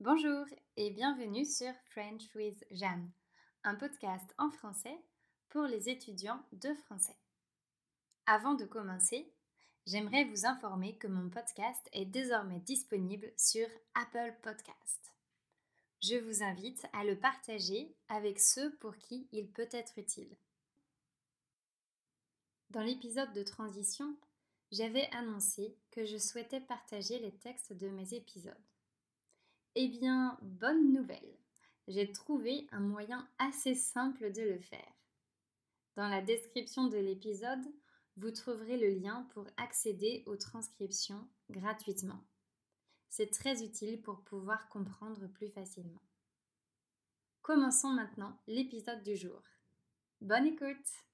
Bonjour et bienvenue sur French with Jeanne, un podcast en français pour les étudiants de français. Avant de commencer, j'aimerais vous informer que mon podcast est désormais disponible sur Apple Podcast. Je vous invite à le partager avec ceux pour qui il peut être utile. Dans l'épisode de transition, j'avais annoncé que je souhaitais partager les textes de mes épisodes. Eh bien, bonne nouvelle, j'ai trouvé un moyen assez simple de le faire. Dans la description de l'épisode, vous trouverez le lien pour accéder aux transcriptions gratuitement. C'est très utile pour pouvoir comprendre plus facilement. Commençons maintenant l'épisode du jour. Bonne écoute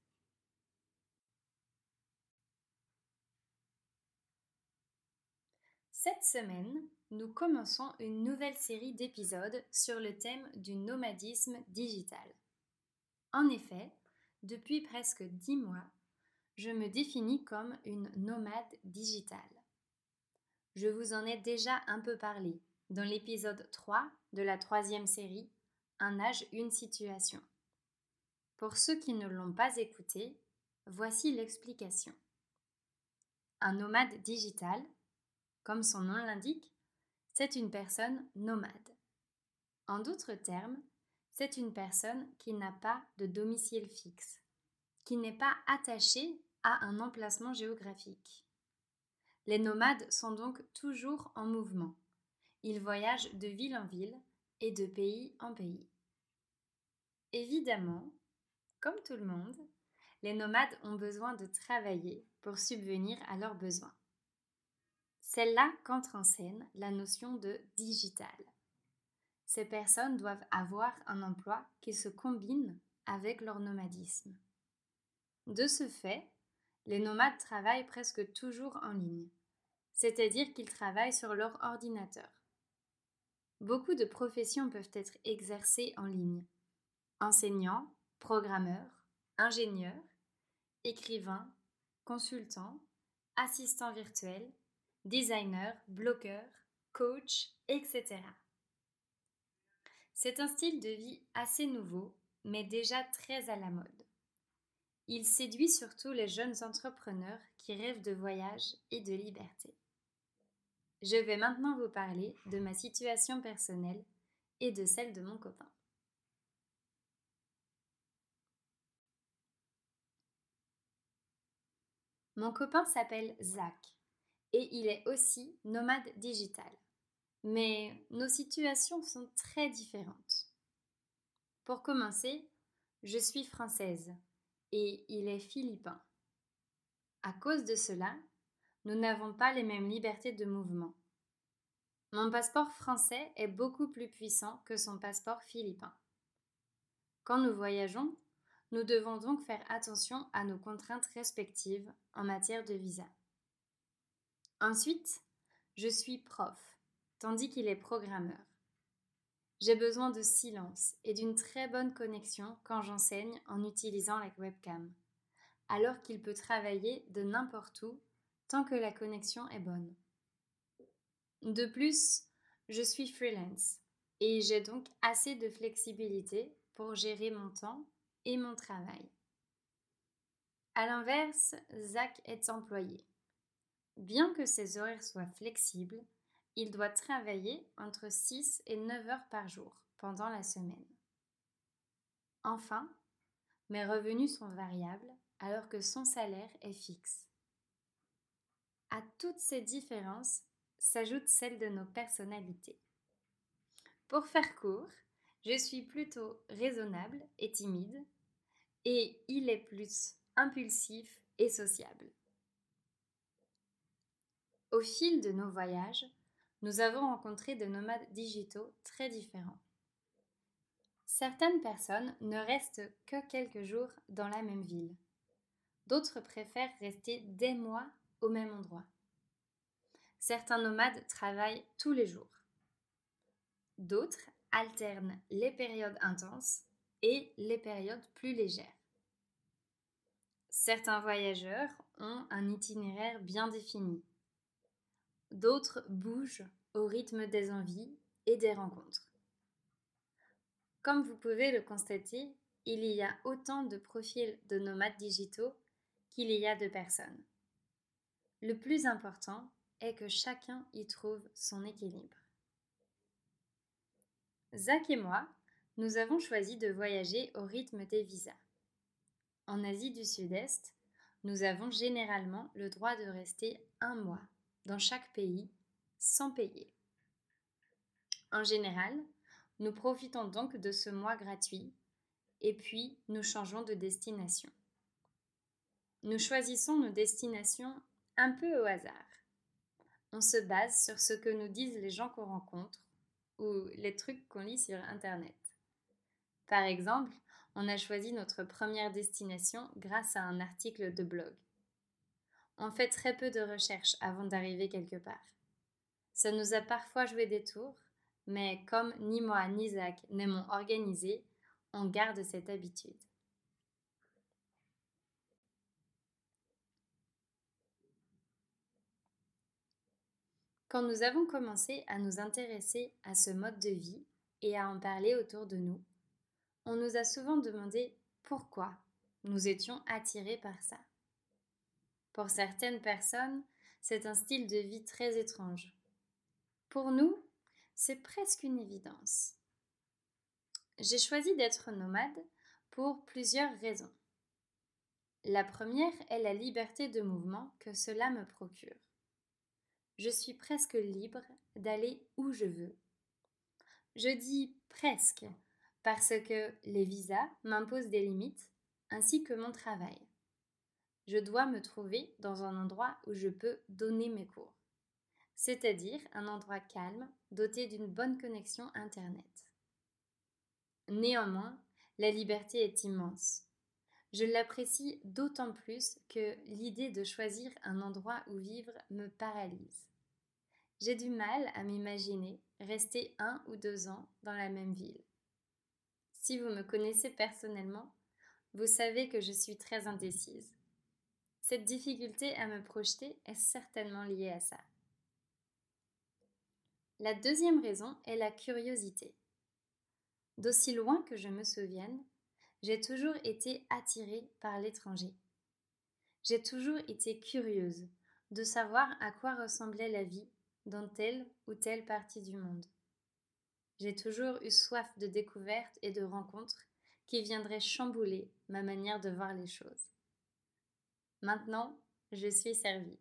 Cette semaine, nous commençons une nouvelle série d'épisodes sur le thème du nomadisme digital. En effet, depuis presque dix mois, je me définis comme une nomade digitale. Je vous en ai déjà un peu parlé dans l'épisode 3 de la troisième série Un âge, une situation. Pour ceux qui ne l'ont pas écouté, voici l'explication. Un nomade digital, comme son nom l'indique, c'est une personne nomade. En d'autres termes, c'est une personne qui n'a pas de domicile fixe, qui n'est pas attachée à un emplacement géographique. Les nomades sont donc toujours en mouvement. Ils voyagent de ville en ville et de pays en pays. Évidemment, comme tout le monde, les nomades ont besoin de travailler pour subvenir à leurs besoins. C'est là qu'entre en scène la notion de digital. Ces personnes doivent avoir un emploi qui se combine avec leur nomadisme. De ce fait, les nomades travaillent presque toujours en ligne, c'est-à-dire qu'ils travaillent sur leur ordinateur. Beaucoup de professions peuvent être exercées en ligne. Enseignants, programmeurs, ingénieurs, écrivains, consultants, assistants virtuels, designer, blogueur, coach, etc. C'est un style de vie assez nouveau, mais déjà très à la mode. Il séduit surtout les jeunes entrepreneurs qui rêvent de voyage et de liberté. Je vais maintenant vous parler de ma situation personnelle et de celle de mon copain. Mon copain s'appelle Zach et il est aussi nomade digital. Mais nos situations sont très différentes. Pour commencer, je suis française et il est philippin. À cause de cela, nous n'avons pas les mêmes libertés de mouvement. Mon passeport français est beaucoup plus puissant que son passeport philippin. Quand nous voyageons, nous devons donc faire attention à nos contraintes respectives en matière de visa. Ensuite, je suis prof, tandis qu'il est programmeur. J'ai besoin de silence et d'une très bonne connexion quand j'enseigne en utilisant la webcam, alors qu'il peut travailler de n'importe où tant que la connexion est bonne. De plus, je suis freelance et j'ai donc assez de flexibilité pour gérer mon temps et mon travail. A l'inverse, Zach est employé. Bien que ses horaires soient flexibles, il doit travailler entre 6 et 9 heures par jour pendant la semaine. Enfin, mes revenus sont variables alors que son salaire est fixe. À toutes ces différences s'ajoute celle de nos personnalités. Pour faire court, je suis plutôt raisonnable et timide, et il est plus impulsif et sociable. Au fil de nos voyages, nous avons rencontré de nomades digitaux très différents. Certaines personnes ne restent que quelques jours dans la même ville. D'autres préfèrent rester des mois au même endroit. Certains nomades travaillent tous les jours. D'autres alternent les périodes intenses et les périodes plus légères. Certains voyageurs ont un itinéraire bien défini D'autres bougent au rythme des envies et des rencontres. Comme vous pouvez le constater, il y a autant de profils de nomades digitaux qu'il y a de personnes. Le plus important est que chacun y trouve son équilibre. Zach et moi, nous avons choisi de voyager au rythme des visas. En Asie du Sud-Est, nous avons généralement le droit de rester un mois dans chaque pays sans payer. En général, nous profitons donc de ce mois gratuit et puis nous changeons de destination. Nous choisissons nos destinations un peu au hasard. On se base sur ce que nous disent les gens qu'on rencontre ou les trucs qu'on lit sur Internet. Par exemple, on a choisi notre première destination grâce à un article de blog. On fait très peu de recherches avant d'arriver quelque part. Ça nous a parfois joué des tours, mais comme ni moi ni Zach n'aimons organiser, on garde cette habitude. Quand nous avons commencé à nous intéresser à ce mode de vie et à en parler autour de nous, on nous a souvent demandé pourquoi nous étions attirés par ça. Pour certaines personnes, c'est un style de vie très étrange. Pour nous, c'est presque une évidence. J'ai choisi d'être nomade pour plusieurs raisons. La première est la liberté de mouvement que cela me procure. Je suis presque libre d'aller où je veux. Je dis presque parce que les visas m'imposent des limites ainsi que mon travail. Je dois me trouver dans un endroit où je peux donner mes cours, c'est-à-dire un endroit calme doté d'une bonne connexion Internet. Néanmoins, la liberté est immense. Je l'apprécie d'autant plus que l'idée de choisir un endroit où vivre me paralyse. J'ai du mal à m'imaginer rester un ou deux ans dans la même ville. Si vous me connaissez personnellement, vous savez que je suis très indécise. Cette difficulté à me projeter est certainement liée à ça. La deuxième raison est la curiosité. D'aussi loin que je me souvienne, j'ai toujours été attirée par l'étranger. J'ai toujours été curieuse de savoir à quoi ressemblait la vie dans telle ou telle partie du monde. J'ai toujours eu soif de découvertes et de rencontres qui viendraient chambouler ma manière de voir les choses. Maintenant, je suis servie.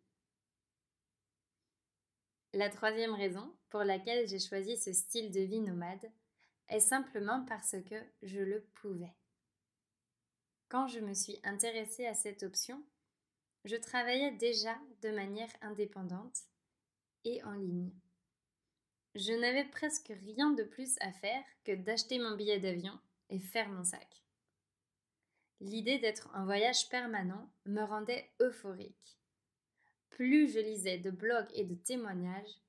La troisième raison pour laquelle j'ai choisi ce style de vie nomade est simplement parce que je le pouvais. Quand je me suis intéressée à cette option, je travaillais déjà de manière indépendante et en ligne. Je n'avais presque rien de plus à faire que d'acheter mon billet d'avion et faire mon sac. L'idée d'être en voyage permanent me rendait euphorique. Plus je lisais de blogs et de témoignages,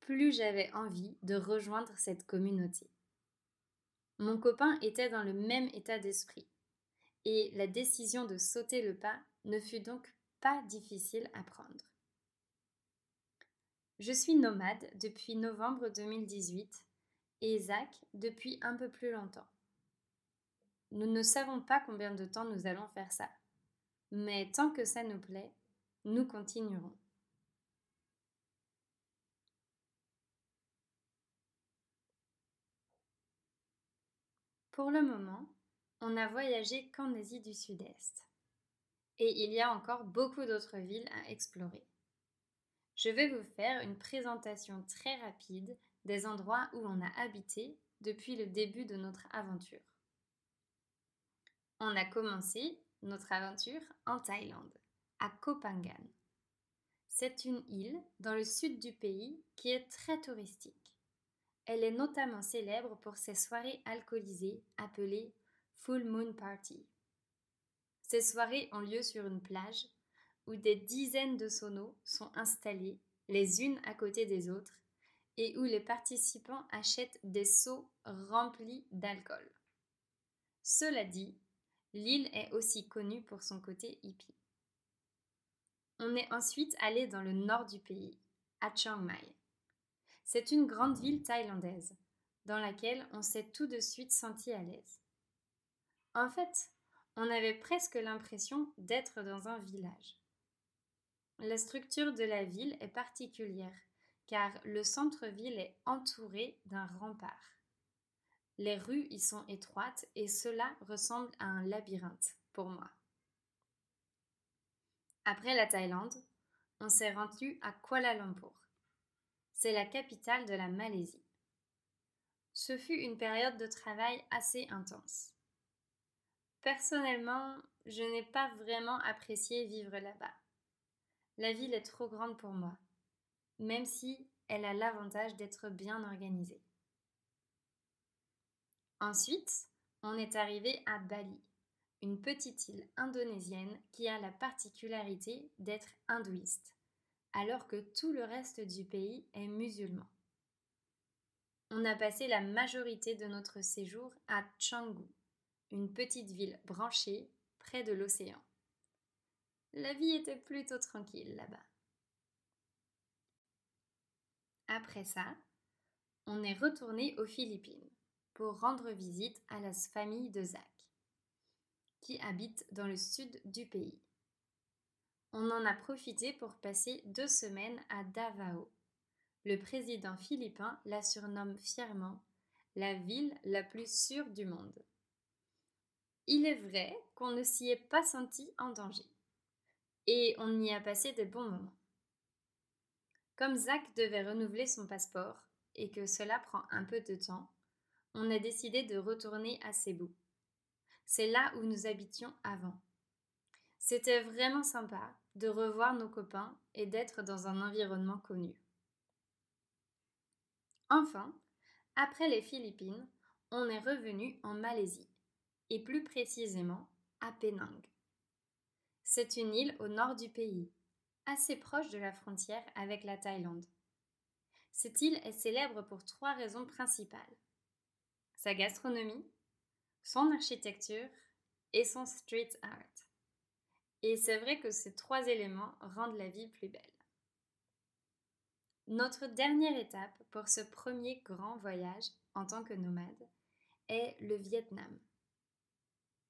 plus j'avais envie de rejoindre cette communauté. Mon copain était dans le même état d'esprit, et la décision de sauter le pas ne fut donc pas difficile à prendre. Je suis nomade depuis novembre 2018 et Zach depuis un peu plus longtemps. Nous ne savons pas combien de temps nous allons faire ça, mais tant que ça nous plaît, nous continuerons. Pour le moment, on n'a voyagé qu'en Asie du Sud-Est. Et il y a encore beaucoup d'autres villes à explorer. Je vais vous faire une présentation très rapide des endroits où on a habité depuis le début de notre aventure. On a commencé notre aventure en Thaïlande, à Koh Phangan. C'est une île dans le sud du pays qui est très touristique. Elle est notamment célèbre pour ses soirées alcoolisées appelées Full Moon Party. Ces soirées ont lieu sur une plage où des dizaines de sonos sont installés les unes à côté des autres et où les participants achètent des seaux remplis d'alcool. Cela dit, l'île est aussi connue pour son côté hippie. On est ensuite allé dans le nord du pays, à Chiang Mai. C'est une grande ville thaïlandaise, dans laquelle on s'est tout de suite senti à l'aise. En fait, on avait presque l'impression d'être dans un village. La structure de la ville est particulière, car le centre-ville est entouré d'un rempart. Les rues y sont étroites et cela ressemble à un labyrinthe pour moi. Après la Thaïlande, on s'est rendu à Kuala Lumpur. C'est la capitale de la Malaisie. Ce fut une période de travail assez intense. Personnellement, je n'ai pas vraiment apprécié vivre là-bas. La ville est trop grande pour moi, même si elle a l'avantage d'être bien organisée. Ensuite, on est arrivé à Bali, une petite île indonésienne qui a la particularité d'être hindouiste, alors que tout le reste du pays est musulman. On a passé la majorité de notre séjour à Canggu, une petite ville branchée près de l'océan. La vie était plutôt tranquille là-bas. Après ça, on est retourné aux Philippines pour rendre visite à la famille de Zach, qui habite dans le sud du pays. On en a profité pour passer deux semaines à Davao. Le président philippin la surnomme fièrement la ville la plus sûre du monde. Il est vrai qu'on ne s'y est pas senti en danger. Et on y a passé de bons moments. Comme Zach devait renouveler son passeport et que cela prend un peu de temps, on a décidé de retourner à Cebu. C'est là où nous habitions avant. C'était vraiment sympa de revoir nos copains et d'être dans un environnement connu. Enfin, après les Philippines, on est revenu en Malaisie, et plus précisément à Penang. C'est une île au nord du pays, assez proche de la frontière avec la Thaïlande. Cette île est célèbre pour trois raisons principales sa gastronomie, son architecture et son street art. Et c'est vrai que ces trois éléments rendent la vie plus belle. Notre dernière étape pour ce premier grand voyage en tant que nomade est le Vietnam.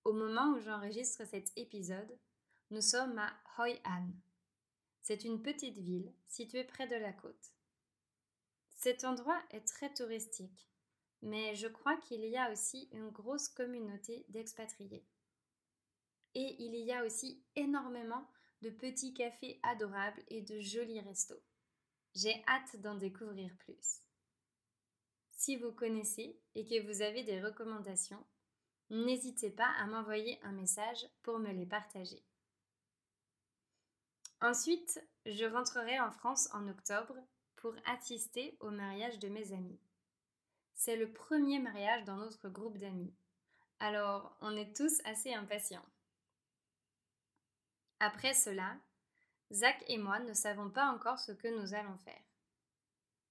Au moment où j'enregistre cet épisode, nous sommes à Hoi An. C'est une petite ville située près de la côte. Cet endroit est très touristique mais je crois qu'il y a aussi une grosse communauté d'expatriés. Et il y a aussi énormément de petits cafés adorables et de jolis restos. J'ai hâte d'en découvrir plus. Si vous connaissez et que vous avez des recommandations, n'hésitez pas à m'envoyer un message pour me les partager. Ensuite, je rentrerai en France en octobre pour assister au mariage de mes amis. C'est le premier mariage dans notre groupe d'amis. Alors, on est tous assez impatients. Après cela, Zach et moi ne savons pas encore ce que nous allons faire.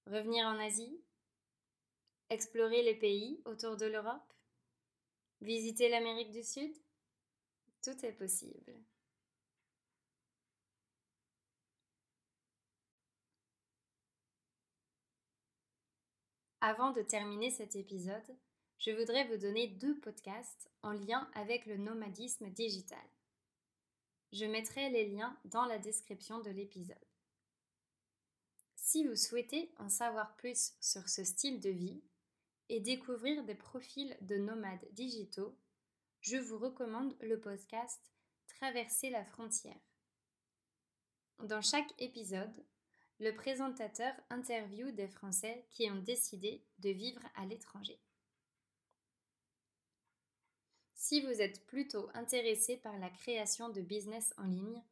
Revenir en Asie? Explorer les pays autour de l'Europe? Visiter l'Amérique du Sud? Tout est possible. Avant de terminer cet épisode, je voudrais vous donner deux podcasts en lien avec le nomadisme digital. Je mettrai les liens dans la description de l'épisode. Si vous souhaitez en savoir plus sur ce style de vie et découvrir des profils de nomades digitaux, je vous recommande le podcast Traverser la frontière. Dans chaque épisode, le présentateur interviewe des Français qui ont décidé de vivre à l'étranger. Si vous êtes plutôt intéressé par la création de business en ligne,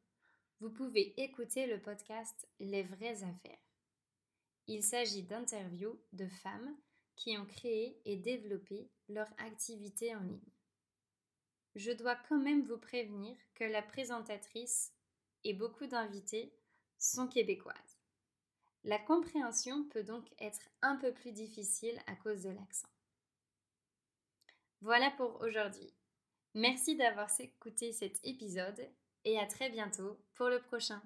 vous pouvez écouter le podcast Les vraies affaires. Il s'agit d'interviews de femmes qui ont créé et développé leur activité en ligne. Je dois quand même vous prévenir que la présentatrice et beaucoup d'invités sont québécoises. La compréhension peut donc être un peu plus difficile à cause de l'accent. Voilà pour aujourd'hui. Merci d'avoir écouté cet épisode et à très bientôt pour le prochain.